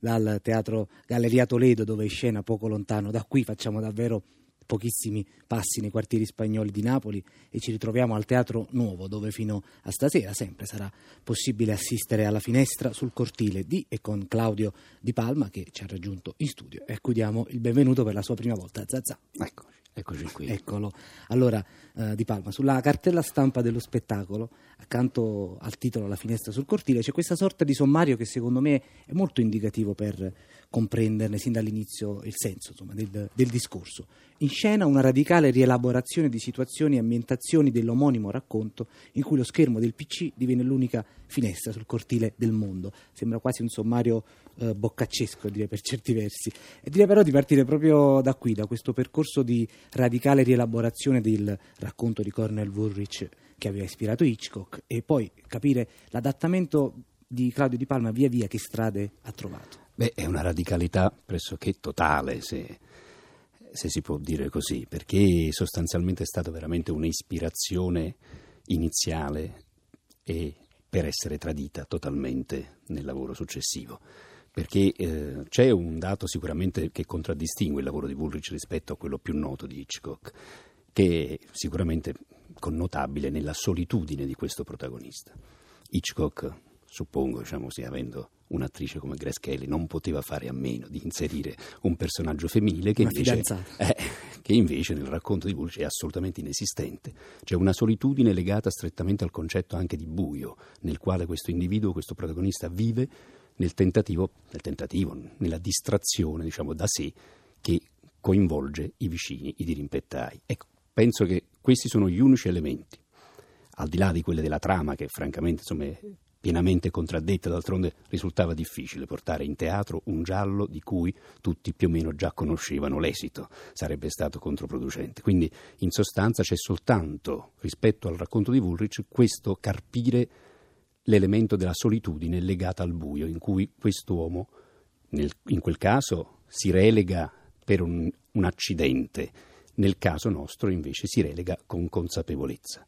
dal teatro Galleria Toledo dove è scena poco lontano da qui, facciamo davvero pochissimi passi nei quartieri spagnoli di Napoli e ci ritroviamo al Teatro Nuovo dove fino a stasera sempre sarà possibile assistere alla finestra sul cortile di e con Claudio Di Palma che ci ha raggiunto in studio e a cui diamo il benvenuto per la sua prima volta. Zazà. Eccoci, eccoci qui. Eccolo. Allora, eh, Di Palma, sulla cartella stampa dello spettacolo, accanto al titolo La finestra sul cortile, c'è questa sorta di sommario che secondo me è molto indicativo per comprenderne sin dall'inizio il senso insomma, del, del discorso. In scena una radicale rielaborazione di situazioni e ambientazioni dell'omonimo racconto in cui lo schermo del PC diviene l'unica finestra sul cortile del mondo. Sembra quasi un sommario eh, boccaccesco, direi per certi versi. E direi però di partire proprio da qui, da questo percorso di radicale rielaborazione del racconto di Cornel Woolrich che aveva ispirato Hitchcock e poi capire l'adattamento di Claudio Di Palma via via che strade ha trovato. Beh, è una radicalità pressoché totale, se, se si può dire così, perché sostanzialmente è stata veramente un'ispirazione iniziale e per essere tradita totalmente nel lavoro successivo. Perché eh, c'è un dato sicuramente che contraddistingue il lavoro di Woolrich rispetto a quello più noto di Hitchcock, che è sicuramente connotabile nella solitudine di questo protagonista. Hitchcock, suppongo, diciamo, sia avendo un'attrice come Grace Kelly non poteva fare a meno di inserire un personaggio femminile che, invece, eh, che invece, nel racconto di Woolrich è assolutamente inesistente. C'è una solitudine legata strettamente al concetto anche di buio, nel quale questo individuo, questo protagonista vive nel tentativo, nel tentativo nella distrazione diciamo, da sé che coinvolge i vicini, i dirimpettai. Ecco, penso che questi sono gli unici elementi, al di là di quelle della trama che francamente insomma, pienamente contraddetta, d'altronde risultava difficile portare in teatro un giallo di cui tutti più o meno già conoscevano l'esito, sarebbe stato controproducente. Quindi in sostanza c'è soltanto, rispetto al racconto di Woolrich, questo carpire l'elemento della solitudine legata al buio, in cui quest'uomo, nel, in quel caso, si relega per un, un accidente, nel caso nostro invece si relega con consapevolezza.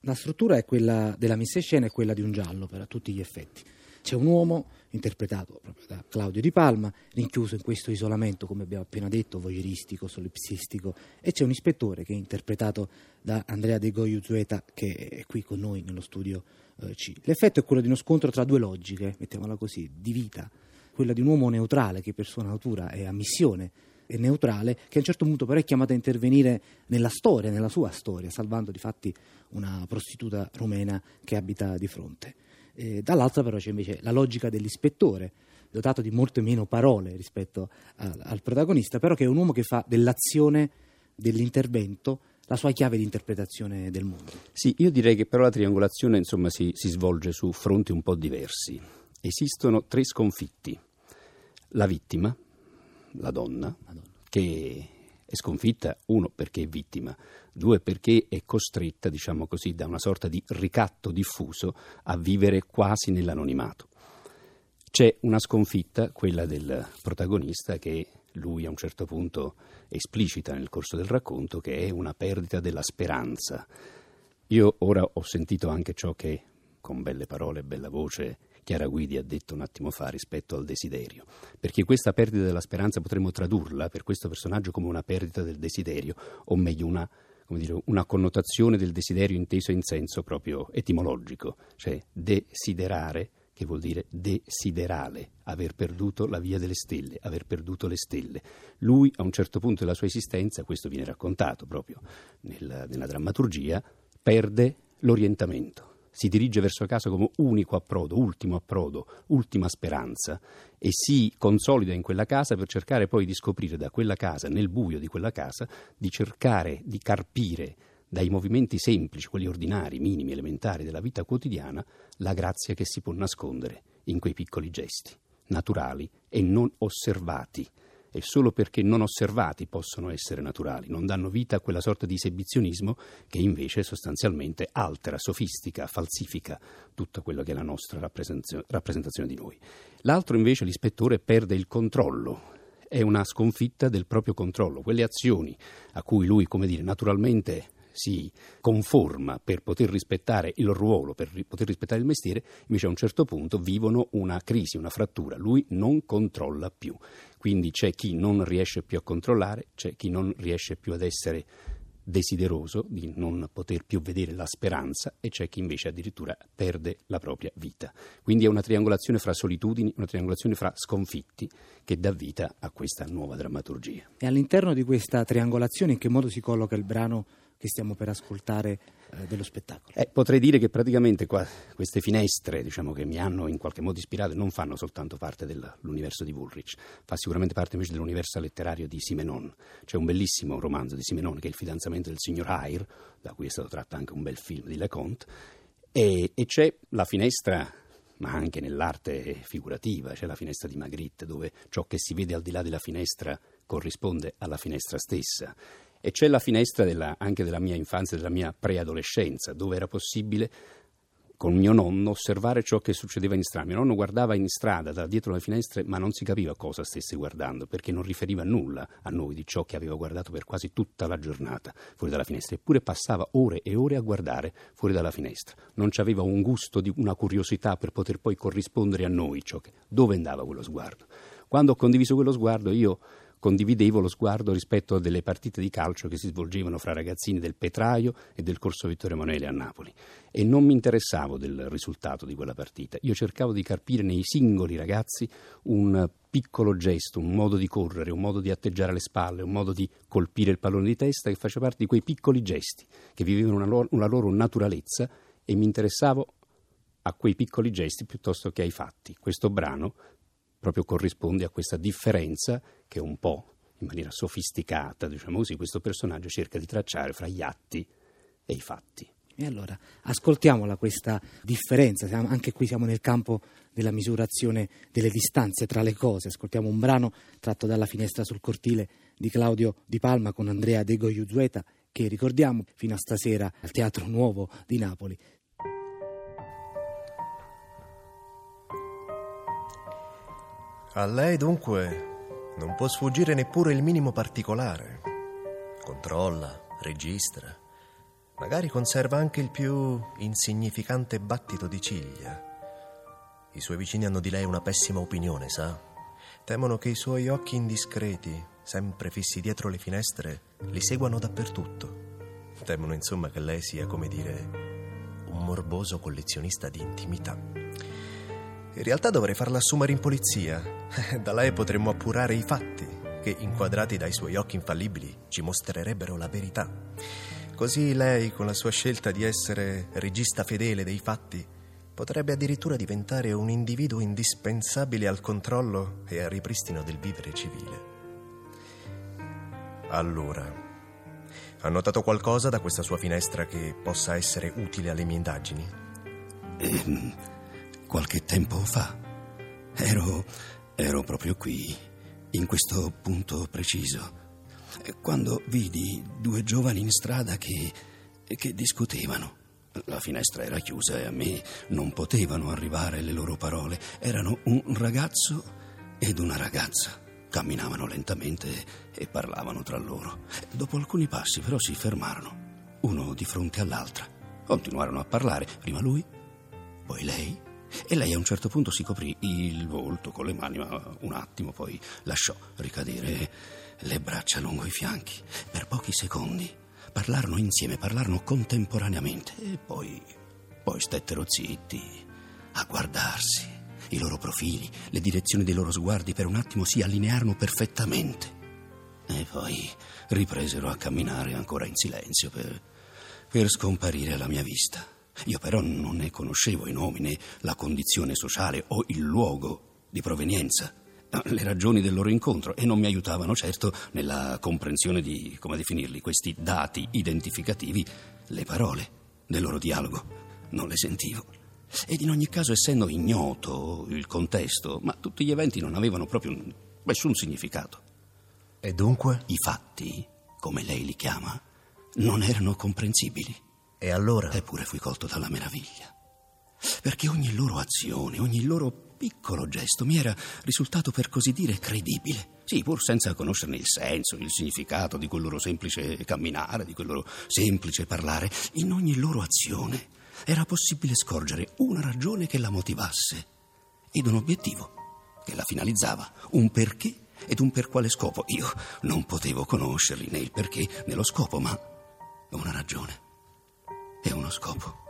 La struttura è quella della messa in scena è quella di un giallo per tutti gli effetti. C'è un uomo, interpretato proprio da Claudio Di Palma, rinchiuso in questo isolamento, come abbiamo appena detto, voyeuristico, solipsistico, e c'è un ispettore che è interpretato da Andrea De Goyu Zueta, che è qui con noi nello studio eh, C. L'effetto è quello di uno scontro tra due logiche, mettiamola così, di vita, quella di un uomo neutrale che per sua natura è a missione neutrale, che a un certo punto però è chiamato a intervenire nella storia, nella sua storia, salvando di fatti una prostituta rumena che abita di fronte. E dall'altra però c'è invece la logica dell'ispettore, dotato di molte meno parole rispetto a, al protagonista, però che è un uomo che fa dell'azione, dell'intervento, la sua chiave di interpretazione del mondo. Sì, io direi che però la triangolazione insomma, si, si svolge su fronti un po' diversi. Esistono tre sconfitti. La vittima, la donna, che è sconfitta, uno perché è vittima, due perché è costretta, diciamo così, da una sorta di ricatto diffuso a vivere quasi nell'anonimato. C'è una sconfitta, quella del protagonista, che lui a un certo punto esplicita nel corso del racconto, che è una perdita della speranza. Io ora ho sentito anche ciò che, con belle parole e bella voce, Chiara Guidi ha detto un attimo fa rispetto al desiderio, perché questa perdita della speranza potremmo tradurla per questo personaggio come una perdita del desiderio, o meglio una, dire, una connotazione del desiderio inteso in senso proprio etimologico, cioè desiderare che vuol dire desiderale, aver perduto la via delle stelle, aver perduto le stelle. Lui a un certo punto della sua esistenza, questo viene raccontato proprio nella, nella drammaturgia, perde l'orientamento si dirige verso casa come unico approdo, ultimo approdo, ultima speranza e si consolida in quella casa per cercare poi di scoprire da quella casa, nel buio di quella casa, di cercare di carpire dai movimenti semplici, quelli ordinari, minimi, elementari della vita quotidiana, la grazia che si può nascondere in quei piccoli gesti, naturali e non osservati e solo perché non osservati possono essere naturali, non danno vita a quella sorta di esibizionismo che invece sostanzialmente altera, sofistica, falsifica tutta quella che è la nostra rappresentazione di noi. L'altro invece, l'ispettore, perde il controllo, è una sconfitta del proprio controllo, quelle azioni a cui lui, come dire, naturalmente si conforma per poter rispettare il ruolo, per poter rispettare il mestiere, invece a un certo punto vivono una crisi, una frattura. Lui non controlla più. Quindi c'è chi non riesce più a controllare, c'è chi non riesce più ad essere desideroso di non poter più vedere la speranza e c'è chi invece addirittura perde la propria vita. Quindi è una triangolazione fra solitudini, una triangolazione fra sconfitti che dà vita a questa nuova drammaturgia. E all'interno di questa triangolazione in che modo si colloca il brano che stiamo per ascoltare eh, dello spettacolo? Eh, potrei dire che praticamente qua, queste finestre diciamo, che mi hanno in qualche modo ispirato non fanno soltanto parte dell'universo di Woolrich, fa sicuramente parte invece dell'universo letterario di Simenon. C'è un bellissimo romanzo di Simenon che è Il fidanzamento del signor Eyre, da cui è stato tratto anche un bel film di Leconte, e, e c'è la finestra ma anche nell'arte figurativa, c'è la finestra di Magritte, dove ciò che si vede al di là della finestra corrisponde alla finestra stessa. E c'è la finestra della, anche della mia infanzia, della mia preadolescenza, dove era possibile con mio nonno osservare ciò che succedeva in strada. Mio nonno guardava in strada da dietro le finestre, ma non si capiva cosa stesse guardando, perché non riferiva nulla a noi di ciò che aveva guardato per quasi tutta la giornata fuori dalla finestra. Eppure passava ore e ore a guardare fuori dalla finestra. Non aveva un gusto di una curiosità per poter poi corrispondere a noi ciò che, dove andava quello sguardo. Quando ho condiviso quello sguardo, io condividevo lo sguardo rispetto a delle partite di calcio che si svolgevano fra ragazzini del Petraio e del Corso Vittorio Emanuele a Napoli e non mi interessavo del risultato di quella partita. Io cercavo di carpire nei singoli ragazzi un piccolo gesto, un modo di correre, un modo di atteggiare le spalle, un modo di colpire il pallone di testa che faceva parte di quei piccoli gesti che vivevano una loro, una loro naturalezza e mi interessavo a quei piccoli gesti piuttosto che ai fatti. Questo brano proprio corrisponde a questa differenza che un po' in maniera sofisticata, diciamo così, questo personaggio cerca di tracciare fra gli atti e i fatti. E allora ascoltiamola questa differenza, anche qui siamo nel campo della misurazione delle distanze tra le cose, ascoltiamo un brano tratto dalla finestra sul cortile di Claudio Di Palma con Andrea De Goiuzueta che ricordiamo fino a stasera al Teatro Nuovo di Napoli. A lei dunque non può sfuggire neppure il minimo particolare. Controlla, registra, magari conserva anche il più insignificante battito di ciglia. I suoi vicini hanno di lei una pessima opinione, sa? Temono che i suoi occhi indiscreti, sempre fissi dietro le finestre, li seguano dappertutto. Temono insomma che lei sia, come dire, un morboso collezionista di intimità. In realtà dovrei farla assumere in polizia. Da lei potremmo appurare i fatti, che inquadrati dai suoi occhi infallibili ci mostrerebbero la verità. Così lei, con la sua scelta di essere regista fedele dei fatti, potrebbe addirittura diventare un individuo indispensabile al controllo e al ripristino del vivere civile. Allora, ha notato qualcosa da questa sua finestra che possa essere utile alle mie indagini? Qualche tempo fa. Ero, ero proprio qui, in questo punto preciso, quando vidi due giovani in strada che, che discutevano. La finestra era chiusa e a me non potevano arrivare le loro parole. Erano un ragazzo ed una ragazza. Camminavano lentamente e parlavano tra loro. Dopo alcuni passi però si fermarono, uno di fronte all'altra. Continuarono a parlare, prima lui, poi lei e lei a un certo punto si coprì il volto con le mani, ma un attimo poi lasciò ricadere le braccia lungo i fianchi. Per pochi secondi parlarono insieme, parlarono contemporaneamente e poi, poi stettero zitti a guardarsi. I loro profili, le direzioni dei loro sguardi per un attimo si allinearono perfettamente e poi ripresero a camminare ancora in silenzio per, per scomparire alla mia vista. Io però non ne conoscevo i nomi né la condizione sociale o il luogo di provenienza, le ragioni del loro incontro e non mi aiutavano certo nella comprensione di, come definirli, questi dati identificativi, le parole del loro dialogo. Non le sentivo. Ed in ogni caso, essendo ignoto il contesto, ma tutti gli eventi non avevano proprio nessun significato. E dunque? I fatti, come lei li chiama, non erano comprensibili. E allora? Eppure fui colto dalla meraviglia. Perché ogni loro azione, ogni loro piccolo gesto mi era risultato per così dire credibile. Sì, pur senza conoscerne il senso, il significato di quel loro semplice camminare, di quel loro semplice parlare, in ogni loro azione era possibile scorgere una ragione che la motivasse ed un obiettivo che la finalizzava, un perché ed un per quale scopo. Io non potevo conoscerli né il perché né lo scopo, ma una ragione e uno scopo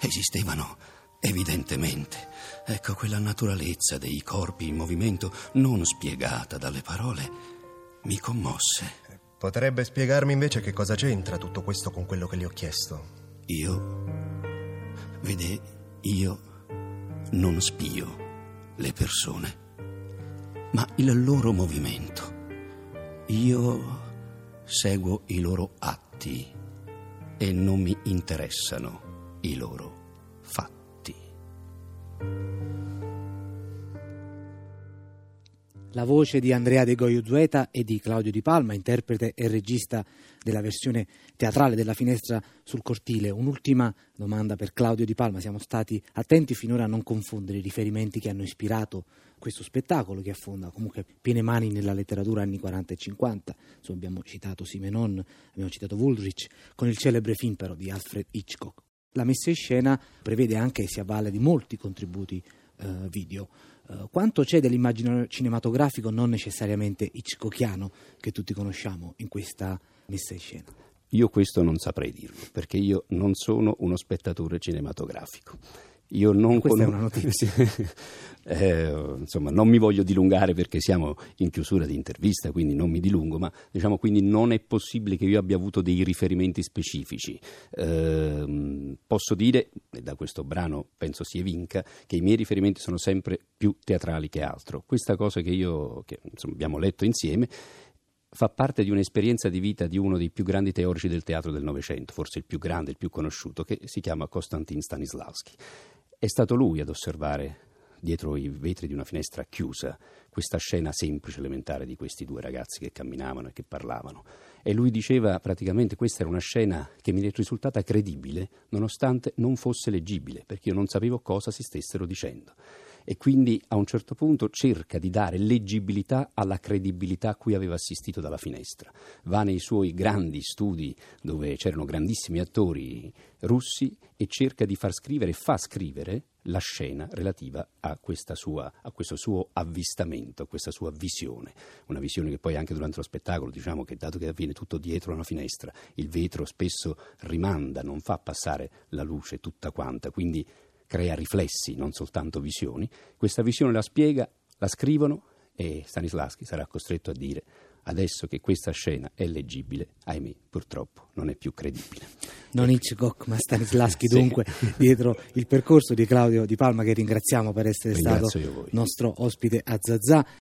esistevano evidentemente. Ecco quella naturalezza dei corpi in movimento non spiegata dalle parole mi commosse. Potrebbe spiegarmi invece che cosa c'entra tutto questo con quello che le ho chiesto? Io, vede, io non spio le persone, ma il loro movimento. Io seguo i loro atti e non mi interessano i loro fatti. La voce di Andrea De Goio Zueta e di Claudio Di Palma, interprete e regista della versione teatrale della finestra sul cortile. Un'ultima domanda per Claudio Di Palma. Siamo stati attenti finora a non confondere i riferimenti che hanno ispirato questo spettacolo che affonda comunque piene mani nella letteratura anni 40 e 50. Insomma, abbiamo citato Simenon, abbiamo citato Woolrich, con il celebre film però di Alfred Hitchcock. La messa in scena prevede anche e si avvale di molti contributi eh, video. Eh, quanto c'è dell'immaginario cinematografico non necessariamente hitchcockiano che tutti conosciamo in questa messa in scena? Io questo non saprei dirlo, perché io non sono uno spettatore cinematografico. Io non Questa con... è una notizia. eh, insomma, non mi voglio dilungare perché siamo in chiusura di intervista, quindi non mi dilungo, ma diciamo quindi non è possibile che io abbia avuto dei riferimenti specifici. Eh, posso dire, e da questo brano penso si evinca, che i miei riferimenti sono sempre più teatrali che altro. Questa cosa che io, che insomma, abbiamo letto insieme, fa parte di un'esperienza di vita di uno dei più grandi teorici del teatro del Novecento, forse il più grande, il più conosciuto, che si chiama Konstantin Stanislavski. È stato lui ad osservare dietro i vetri di una finestra chiusa questa scena semplice, elementare di questi due ragazzi che camminavano e che parlavano. E lui diceva praticamente questa era una scena che mi è risultata credibile nonostante non fosse leggibile, perché io non sapevo cosa si stessero dicendo e quindi a un certo punto cerca di dare leggibilità alla credibilità a cui aveva assistito dalla finestra. Va nei suoi grandi studi dove c'erano grandissimi attori russi e cerca di far scrivere, fa scrivere la scena relativa a, sua, a, questo suo avvistamento, a questa sua visione. Una visione che poi anche durante lo spettacolo, diciamo che dato che avviene tutto dietro una finestra, il vetro spesso rimanda, non fa passare la luce tutta quanta, quindi crea riflessi, non soltanto visioni. Questa visione la spiega, la scrivono e Stanislaschi sarà costretto a dire adesso che questa scena è leggibile, ahimè, purtroppo non è più credibile. Non Hitchcock, ma Stanislaschi dunque, sì. dietro il percorso di Claudio Di Palma che ringraziamo per essere Ringrazio stato nostro ospite a Zazà.